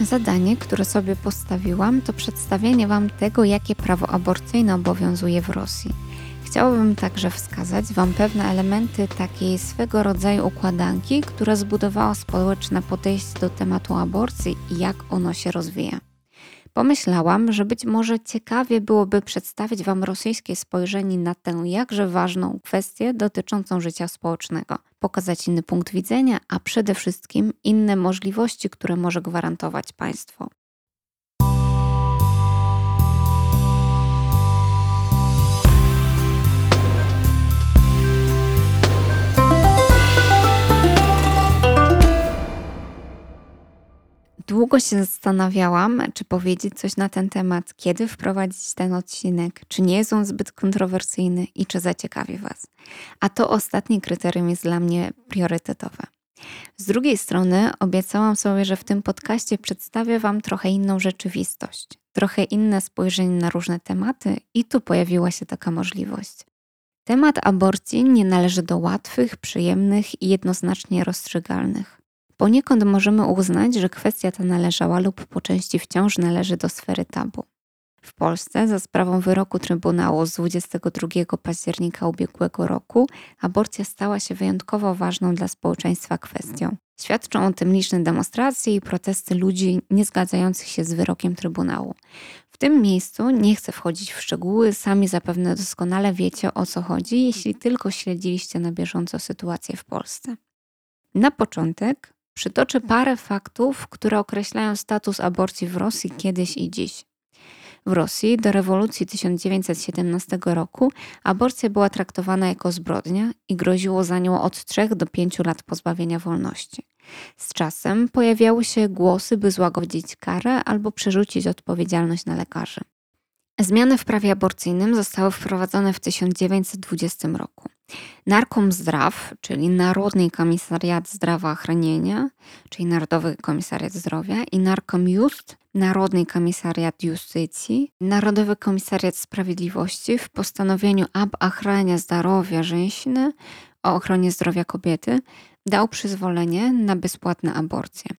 Zadanie, które sobie postawiłam, to przedstawienie Wam tego, jakie prawo aborcyjne obowiązuje w Rosji. Chciałabym także wskazać Wam pewne elementy takiej swego rodzaju układanki, która zbudowała społeczne podejście do tematu aborcji i jak ono się rozwija. Pomyślałam, że być może ciekawie byłoby przedstawić Wam rosyjskie spojrzenie na tę jakże ważną kwestię dotyczącą życia społecznego, pokazać inny punkt widzenia, a przede wszystkim inne możliwości, które może gwarantować państwo. Długo się zastanawiałam, czy powiedzieć coś na ten temat, kiedy wprowadzić ten odcinek, czy nie jest on zbyt kontrowersyjny i czy zaciekawi Was. A to ostatnie kryterium jest dla mnie priorytetowe. Z drugiej strony obiecałam sobie, że w tym podcaście przedstawię Wam trochę inną rzeczywistość, trochę inne spojrzenie na różne tematy i tu pojawiła się taka możliwość. Temat aborcji nie należy do łatwych, przyjemnych i jednoznacznie rozstrzygalnych. Poniekąd możemy uznać, że kwestia ta należała lub po części wciąż należy do sfery tabu. W Polsce za sprawą wyroku Trybunału z 22 października ubiegłego roku aborcja stała się wyjątkowo ważną dla społeczeństwa kwestią. Świadczą o tym liczne demonstracje i protesty ludzi niezgadzających się z wyrokiem Trybunału. W tym miejscu nie chcę wchodzić w szczegóły, sami zapewne doskonale wiecie o co chodzi, jeśli tylko śledziliście na bieżąco sytuację w Polsce. Na początek Przytoczę parę faktów, które określają status aborcji w Rosji kiedyś i dziś. W Rosji do rewolucji 1917 roku aborcja była traktowana jako zbrodnia i groziło za nią od 3 do 5 lat pozbawienia wolności. Z czasem pojawiały się głosy, by złagodzić karę albo przerzucić odpowiedzialność na lekarzy. Zmiany w prawie aborcyjnym zostały wprowadzone w 1920 roku. Narkom Zdraw, czyli Narodny Komisariat Zdrowia Chronienia, czyli Narodowy Komisariat Zdrowia i Narkom Just, Narodny Komisariat Justycji, Narodowy Komisariat Sprawiedliwości w postanowieniu ab ochrania zdrowia żeńszyny o ochronie zdrowia kobiety dał przyzwolenie na bezpłatne aborcje.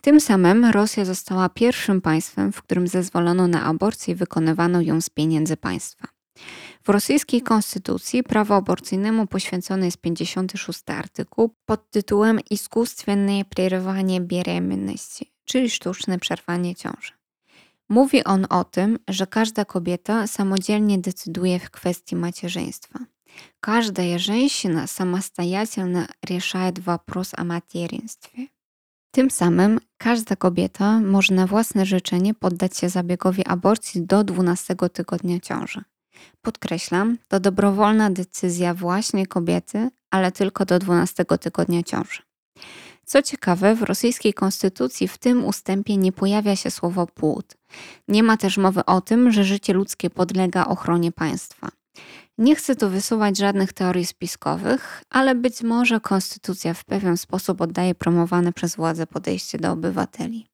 Tym samym Rosja została pierwszym państwem, w którym zezwolono na aborcję i wykonywano ją z pieniędzy państwa. W rosyjskiej konstytucji prawo aborcyjnemu poświęcony jest 56 artykuł pod tytułem Искусственное прерывание беременности, czyli sztuczne przerwanie ciąży. Mówi on o tym, że każda kobieta samodzielnie decyduje w kwestii macierzyństwa. Każda женщина самостоятельно решает вопрос о материнстве. Tym samym każda kobieta może na własne życzenie poddać się zabiegowi aborcji do 12 tygodnia ciąży. Podkreślam, to dobrowolna decyzja właśnie kobiety, ale tylko do 12 tygodnia ciąży. Co ciekawe, w rosyjskiej konstytucji w tym ustępie nie pojawia się słowo płód. Nie ma też mowy o tym, że życie ludzkie podlega ochronie państwa. Nie chcę tu wysuwać żadnych teorii spiskowych, ale być może konstytucja w pewien sposób oddaje promowane przez władze podejście do obywateli.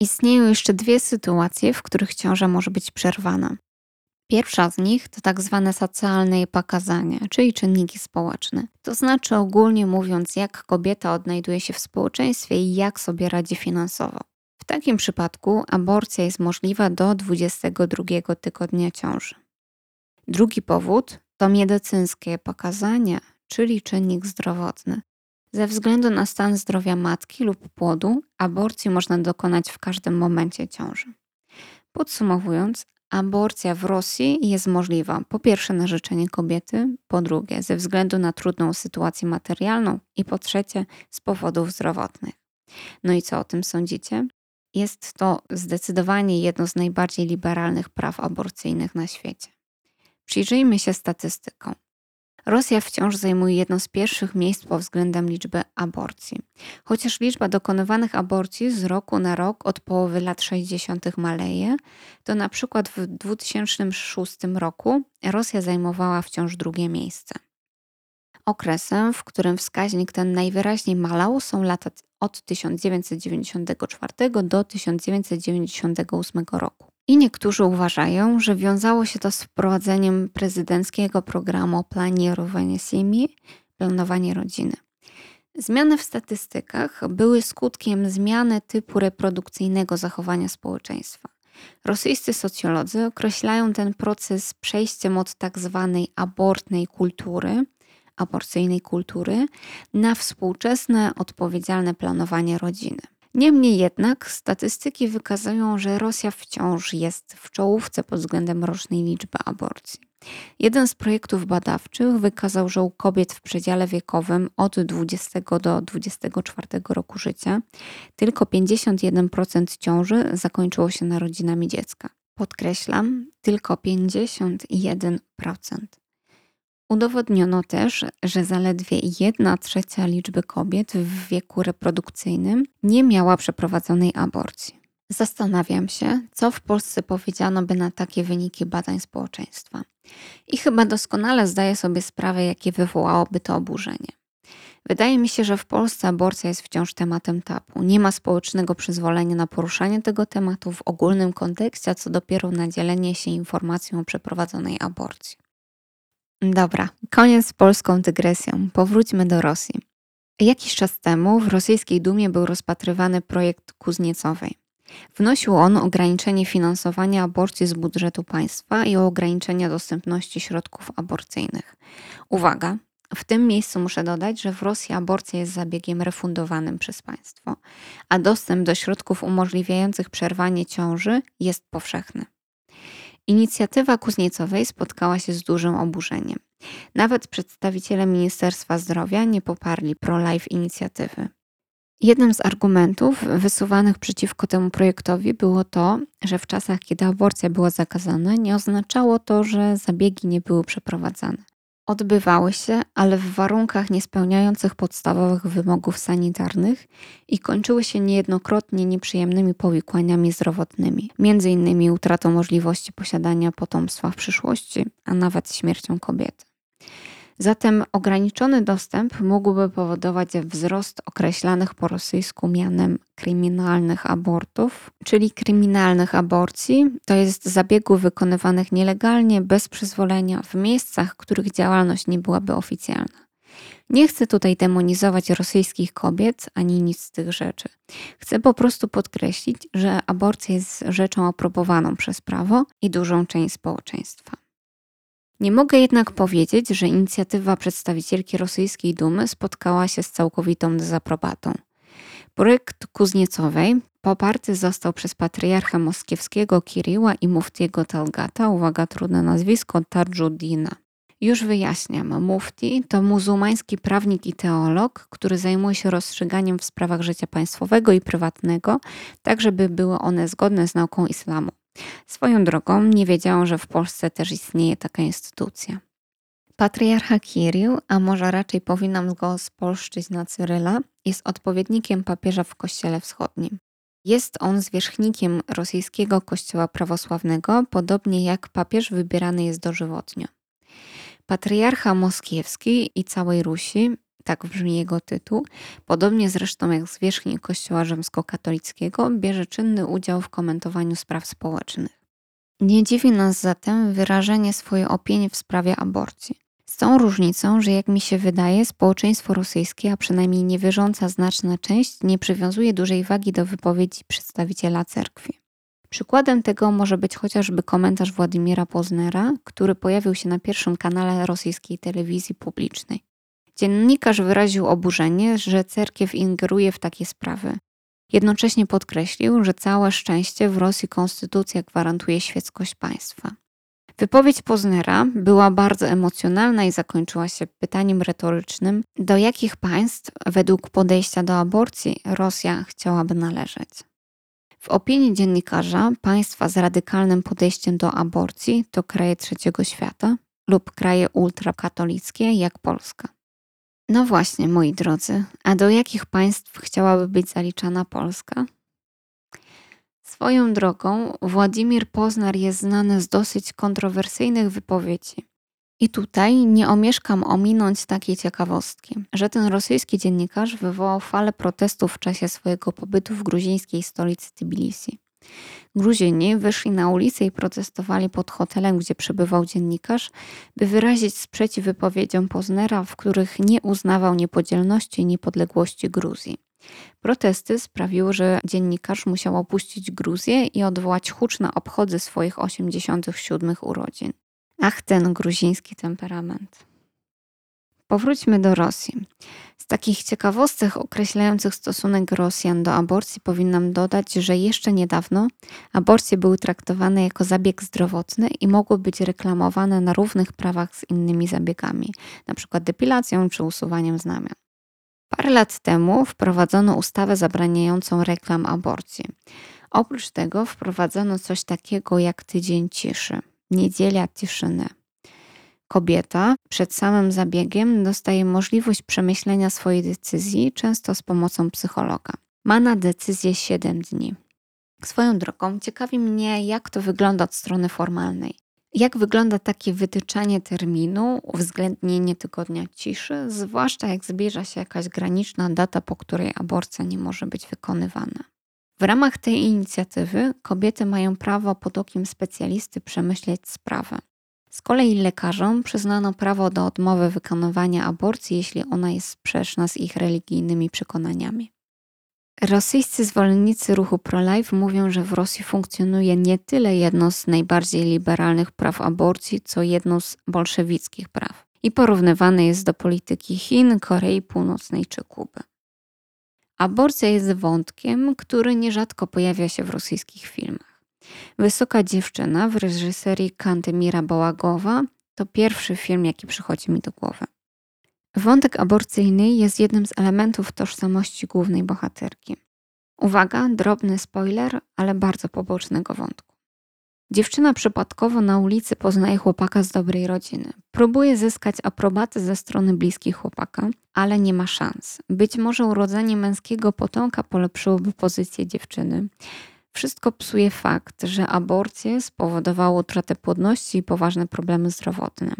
Istnieją jeszcze dwie sytuacje, w których ciąża może być przerwana. Pierwsza z nich to tak zwane socjalne pokazania, czyli czynniki społeczne. To znaczy ogólnie mówiąc, jak kobieta odnajduje się w społeczeństwie i jak sobie radzi finansowo. W takim przypadku aborcja jest możliwa do 22 tygodnia ciąży. Drugi powód to medycyńskie pokazania, czyli czynnik zdrowotny. Ze względu na stan zdrowia matki lub płodu, aborcji można dokonać w każdym momencie ciąży. Podsumowując, aborcja w Rosji jest możliwa po pierwsze na życzenie kobiety, po drugie ze względu na trudną sytuację materialną i po trzecie z powodów zdrowotnych. No i co o tym sądzicie? Jest to zdecydowanie jedno z najbardziej liberalnych praw aborcyjnych na świecie. Przyjrzyjmy się statystykom. Rosja wciąż zajmuje jedno z pierwszych miejsc pod względem liczby aborcji. Chociaż liczba dokonywanych aborcji z roku na rok od połowy lat 60. maleje, to na przykład w 2006 roku Rosja zajmowała wciąż drugie miejsce. Okresem, w którym wskaźnik ten najwyraźniej malał, są lata od 1994 do 1998 roku. I niektórzy uważają, że wiązało się to z wprowadzeniem prezydenckiego programu Planowanie Siemi, planowanie rodziny. Zmiany w statystykach były skutkiem zmiany typu reprodukcyjnego zachowania społeczeństwa. Rosyjscy socjolodzy określają ten proces przejściem od tak zwanej abortnej kultury, aborcyjnej kultury, na współczesne odpowiedzialne planowanie rodziny. Niemniej jednak statystyki wykazują, że Rosja wciąż jest w czołówce pod względem rocznej liczby aborcji. Jeden z projektów badawczych wykazał, że u kobiet w przedziale wiekowym od 20 do 24 roku życia tylko 51% ciąży zakończyło się narodzinami dziecka. Podkreślam, tylko 51%. Udowodniono też, że zaledwie 1 trzecia liczby kobiet w wieku reprodukcyjnym nie miała przeprowadzonej aborcji. Zastanawiam się, co w Polsce powiedziano by na takie wyniki badań społeczeństwa. I chyba doskonale zdaję sobie sprawę, jakie wywołałoby to oburzenie. Wydaje mi się, że w Polsce aborcja jest wciąż tematem tabu. Nie ma społecznego przyzwolenia na poruszanie tego tematu w ogólnym kontekście, a co dopiero na dzielenie się informacją o przeprowadzonej aborcji. Dobra, koniec z polską dygresją. Powróćmy do Rosji. Jakiś czas temu w rosyjskiej Dumie był rozpatrywany projekt Kuzniecowej. Wnosił on ograniczenie finansowania aborcji z budżetu państwa i ograniczenie dostępności środków aborcyjnych. Uwaga, w tym miejscu muszę dodać, że w Rosji aborcja jest zabiegiem refundowanym przez państwo, a dostęp do środków umożliwiających przerwanie ciąży jest powszechny. Inicjatywa Kuzniecowej spotkała się z dużym oburzeniem. Nawet przedstawiciele Ministerstwa Zdrowia nie poparli pro-life inicjatywy. Jednym z argumentów wysuwanych przeciwko temu projektowi było to, że w czasach, kiedy aborcja była zakazana, nie oznaczało to, że zabiegi nie były przeprowadzane. Odbywały się, ale w warunkach niespełniających podstawowych wymogów sanitarnych i kończyły się niejednokrotnie nieprzyjemnymi powikłaniami zdrowotnymi, m.in. utratą możliwości posiadania potomstwa w przyszłości, a nawet śmiercią kobiety. Zatem ograniczony dostęp mógłby powodować wzrost określanych po rosyjsku mianem kryminalnych abortów, czyli kryminalnych aborcji, to jest zabiegów wykonywanych nielegalnie, bez przyzwolenia, w miejscach, których działalność nie byłaby oficjalna. Nie chcę tutaj demonizować rosyjskich kobiet ani nic z tych rzeczy. Chcę po prostu podkreślić, że aborcja jest rzeczą aprobowaną przez prawo i dużą część społeczeństwa. Nie mogę jednak powiedzieć, że inicjatywa przedstawicielki rosyjskiej Dumy spotkała się z całkowitą dezaprobatą. Projekt Kuzniecowej poparty został przez patriarcha moskiewskiego Kiriła i muftiego Talgata, uwaga, trudne nazwisko, Tarjudina. Już wyjaśniam, mufti to muzułmański prawnik i teolog, który zajmuje się rozstrzyganiem w sprawach życia państwowego i prywatnego, tak żeby były one zgodne z nauką islamu. Swoją drogą nie wiedziałam, że w Polsce też istnieje taka instytucja. Patriarcha Kirill, a może raczej powinnam go spolszczyć na Cyryla, jest odpowiednikiem papieża w Kościele Wschodnim. Jest on zwierzchnikiem rosyjskiego kościoła prawosławnego, podobnie jak papież wybierany jest dożywotnio. Patriarcha Moskiewski i całej Rusi tak brzmi jego tytuł, podobnie zresztą jak zwierzchnik Kościoła Rzymskokatolickiego, bierze czynny udział w komentowaniu spraw społecznych. Nie dziwi nas zatem wyrażenie swojej opinii w sprawie aborcji. Z tą różnicą, że jak mi się wydaje, społeczeństwo rosyjskie, a przynajmniej niewierząca znaczna część, nie przywiązuje dużej wagi do wypowiedzi przedstawiciela cerkwi. Przykładem tego może być chociażby komentarz Władimira Poznera, który pojawił się na pierwszym kanale rosyjskiej telewizji publicznej. Dziennikarz wyraził oburzenie, że cerkiew ingeruje w takie sprawy. Jednocześnie podkreślił, że całe szczęście w Rosji konstytucja gwarantuje świeckość państwa. Wypowiedź Poznera była bardzo emocjonalna i zakończyła się pytaniem retorycznym, do jakich państw według podejścia do aborcji Rosja chciałaby należeć. W opinii dziennikarza państwa z radykalnym podejściem do aborcji to kraje trzeciego świata lub kraje ultrakatolickie jak Polska. No właśnie, moi drodzy, a do jakich państw chciałaby być zaliczana Polska? Swoją drogą, Władimir Poznar jest znany z dosyć kontrowersyjnych wypowiedzi. I tutaj nie omieszkam ominąć takiej ciekawostki, że ten rosyjski dziennikarz wywołał falę protestów w czasie swojego pobytu w gruzińskiej stolicy Tbilisi. Gruzini wyszli na ulicę i protestowali pod hotelem, gdzie przebywał dziennikarz, by wyrazić sprzeciw wypowiedziom Poznera, w których nie uznawał niepodzielności i niepodległości Gruzji. Protesty sprawiły, że dziennikarz musiał opuścić Gruzję i odwołać huczne obchody swoich 87 urodzin. Ach, ten gruziński temperament. Powróćmy do Rosji. Z takich ciekawostek określających stosunek Rosjan do aborcji powinnam dodać, że jeszcze niedawno aborcje były traktowane jako zabieg zdrowotny i mogły być reklamowane na równych prawach z innymi zabiegami, np. depilacją czy usuwaniem znamion. Parę lat temu wprowadzono ustawę zabraniającą reklam aborcji. Oprócz tego wprowadzono coś takiego jak tydzień ciszy, niedziela tiszyny. Kobieta przed samym zabiegiem dostaje możliwość przemyślenia swojej decyzji, często z pomocą psychologa. Ma na decyzję 7 dni. Swoją drogą ciekawi mnie, jak to wygląda od strony formalnej. Jak wygląda takie wytyczanie terminu, uwzględnienie tygodnia ciszy, zwłaszcza jak zbliża się jakaś graniczna data, po której aborcja nie może być wykonywana? W ramach tej inicjatywy kobiety mają prawo pod okiem specjalisty przemyśleć sprawę. Z kolei lekarzom przyznano prawo do odmowy wykonywania aborcji, jeśli ona jest sprzeczna z ich religijnymi przekonaniami. Rosyjscy zwolennicy ruchu pro-life mówią, że w Rosji funkcjonuje nie tyle jedno z najbardziej liberalnych praw aborcji, co jedno z bolszewickich praw i porównywane jest do polityki Chin, Korei Północnej czy Kuby. Aborcja jest wątkiem, który nierzadko pojawia się w rosyjskich filmach. Wysoka dziewczyna w reżyserii Kantymira Bałagowa to pierwszy film, jaki przychodzi mi do głowy. Wątek aborcyjny jest jednym z elementów tożsamości głównej bohaterki. Uwaga, drobny spoiler, ale bardzo pobocznego wątku. Dziewczyna przypadkowo na ulicy poznaje chłopaka z dobrej rodziny. Próbuje zyskać aprobatę ze strony bliskich chłopaka, ale nie ma szans. Być może urodzenie męskiego potomka polepszyłoby pozycję dziewczyny. Wszystko psuje fakt, że aborcje spowodowało utratę płodności i poważne problemy zdrowotne.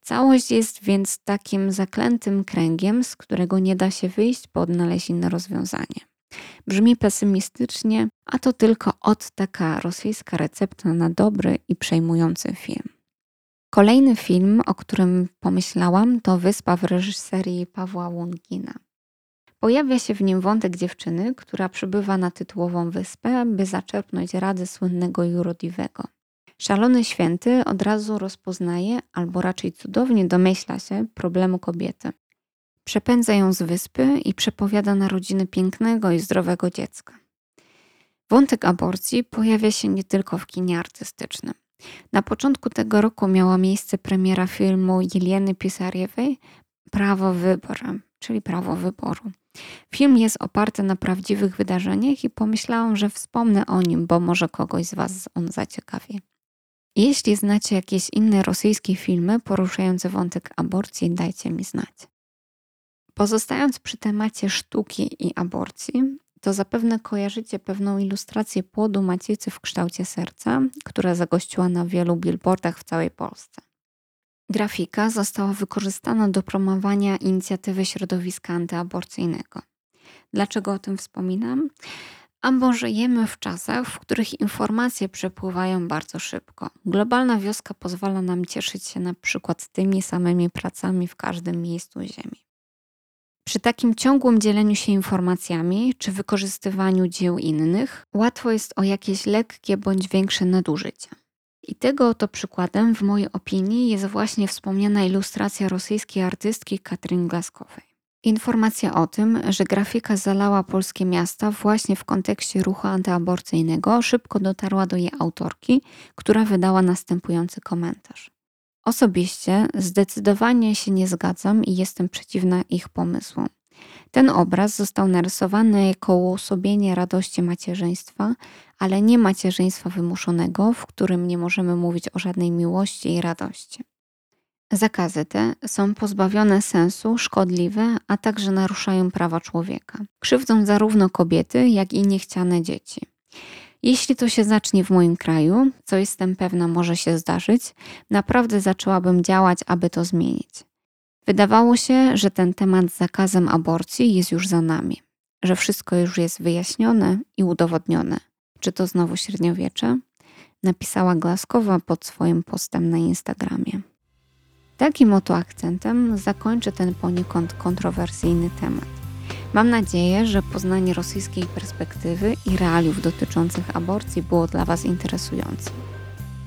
Całość jest więc takim zaklętym kręgiem, z którego nie da się wyjść po odnaleźć inne rozwiązanie. Brzmi pesymistycznie, a to tylko od taka rosyjska recepta na dobry i przejmujący film. Kolejny film, o którym pomyślałam, to Wyspa w reżyserii Pawła Łongina. Pojawia się w nim wątek dziewczyny, która przybywa na tytułową wyspę, by zaczerpnąć rady słynnego Jurodiwego. Szalony święty od razu rozpoznaje, albo raczej cudownie domyśla się problemu kobiety. Przepędza ją z wyspy i przepowiada narodziny pięknego i zdrowego dziecka. Wątek aborcji pojawia się nie tylko w kinie artystycznym. Na początku tego roku miała miejsce premiera filmu Jelieny Pisariewej Prawo wyboru, czyli prawo wyboru. Film jest oparty na prawdziwych wydarzeniach i pomyślałam, że wspomnę o nim, bo może kogoś z Was on zaciekawi. Jeśli znacie jakieś inne rosyjskie filmy poruszające wątek aborcji, dajcie mi znać. Pozostając przy temacie sztuki i aborcji, to zapewne kojarzycie pewną ilustrację płodu macicy w kształcie serca, która zagościła na wielu billboardach w całej Polsce. Grafika została wykorzystana do promowania inicjatywy środowiska antyaborcyjnego. Dlaczego o tym wspominam? Albo żyjemy w czasach, w których informacje przepływają bardzo szybko. Globalna wioska pozwala nam cieszyć się na przykład tymi samymi pracami w każdym miejscu Ziemi. Przy takim ciągłym dzieleniu się informacjami czy wykorzystywaniu dzieł innych, łatwo jest o jakieś lekkie bądź większe nadużycia. I tego oto przykładem, w mojej opinii, jest właśnie wspomniana ilustracja rosyjskiej artystki Katrin Glaskowej. Informacja o tym, że grafika zalała polskie miasta właśnie w kontekście ruchu antyaborcyjnego, szybko dotarła do jej autorki, która wydała następujący komentarz. Osobiście zdecydowanie się nie zgadzam i jestem przeciwna ich pomysłom. Ten obraz został narysowany jako uosobienie radości macierzyństwa, ale nie macierzyństwa wymuszonego, w którym nie możemy mówić o żadnej miłości i radości. Zakazy te są pozbawione sensu, szkodliwe, a także naruszają prawa człowieka. Krzywdzą zarówno kobiety, jak i niechciane dzieci. Jeśli to się zacznie w moim kraju, co jestem pewna może się zdarzyć, naprawdę zaczęłabym działać, aby to zmienić. Wydawało się, że ten temat z zakazem aborcji jest już za nami, że wszystko już jest wyjaśnione i udowodnione. Czy to znowu średniowiecze? Napisała Glaskowa pod swoim postem na Instagramie. Takim oto akcentem zakończę ten poniekąd kontrowersyjny temat. Mam nadzieję, że poznanie rosyjskiej perspektywy i realiów dotyczących aborcji było dla Was interesujące.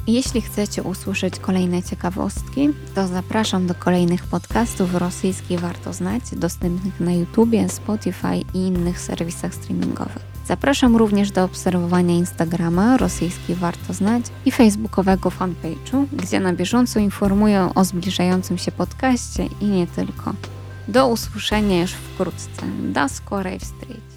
Jeśli chcecie usłyszeć kolejne ciekawostki, to zapraszam do kolejnych podcastów rosyjskiej Warto Znać, dostępnych na YouTubie, Spotify i innych serwisach streamingowych. Zapraszam również do obserwowania Instagrama rosyjskiej Warto Znać i facebookowego fanpage'u, gdzie na bieżąco informuję o zbliżającym się podcaście i nie tylko. Do usłyszenia już wkrótce. Do skorej wstryć.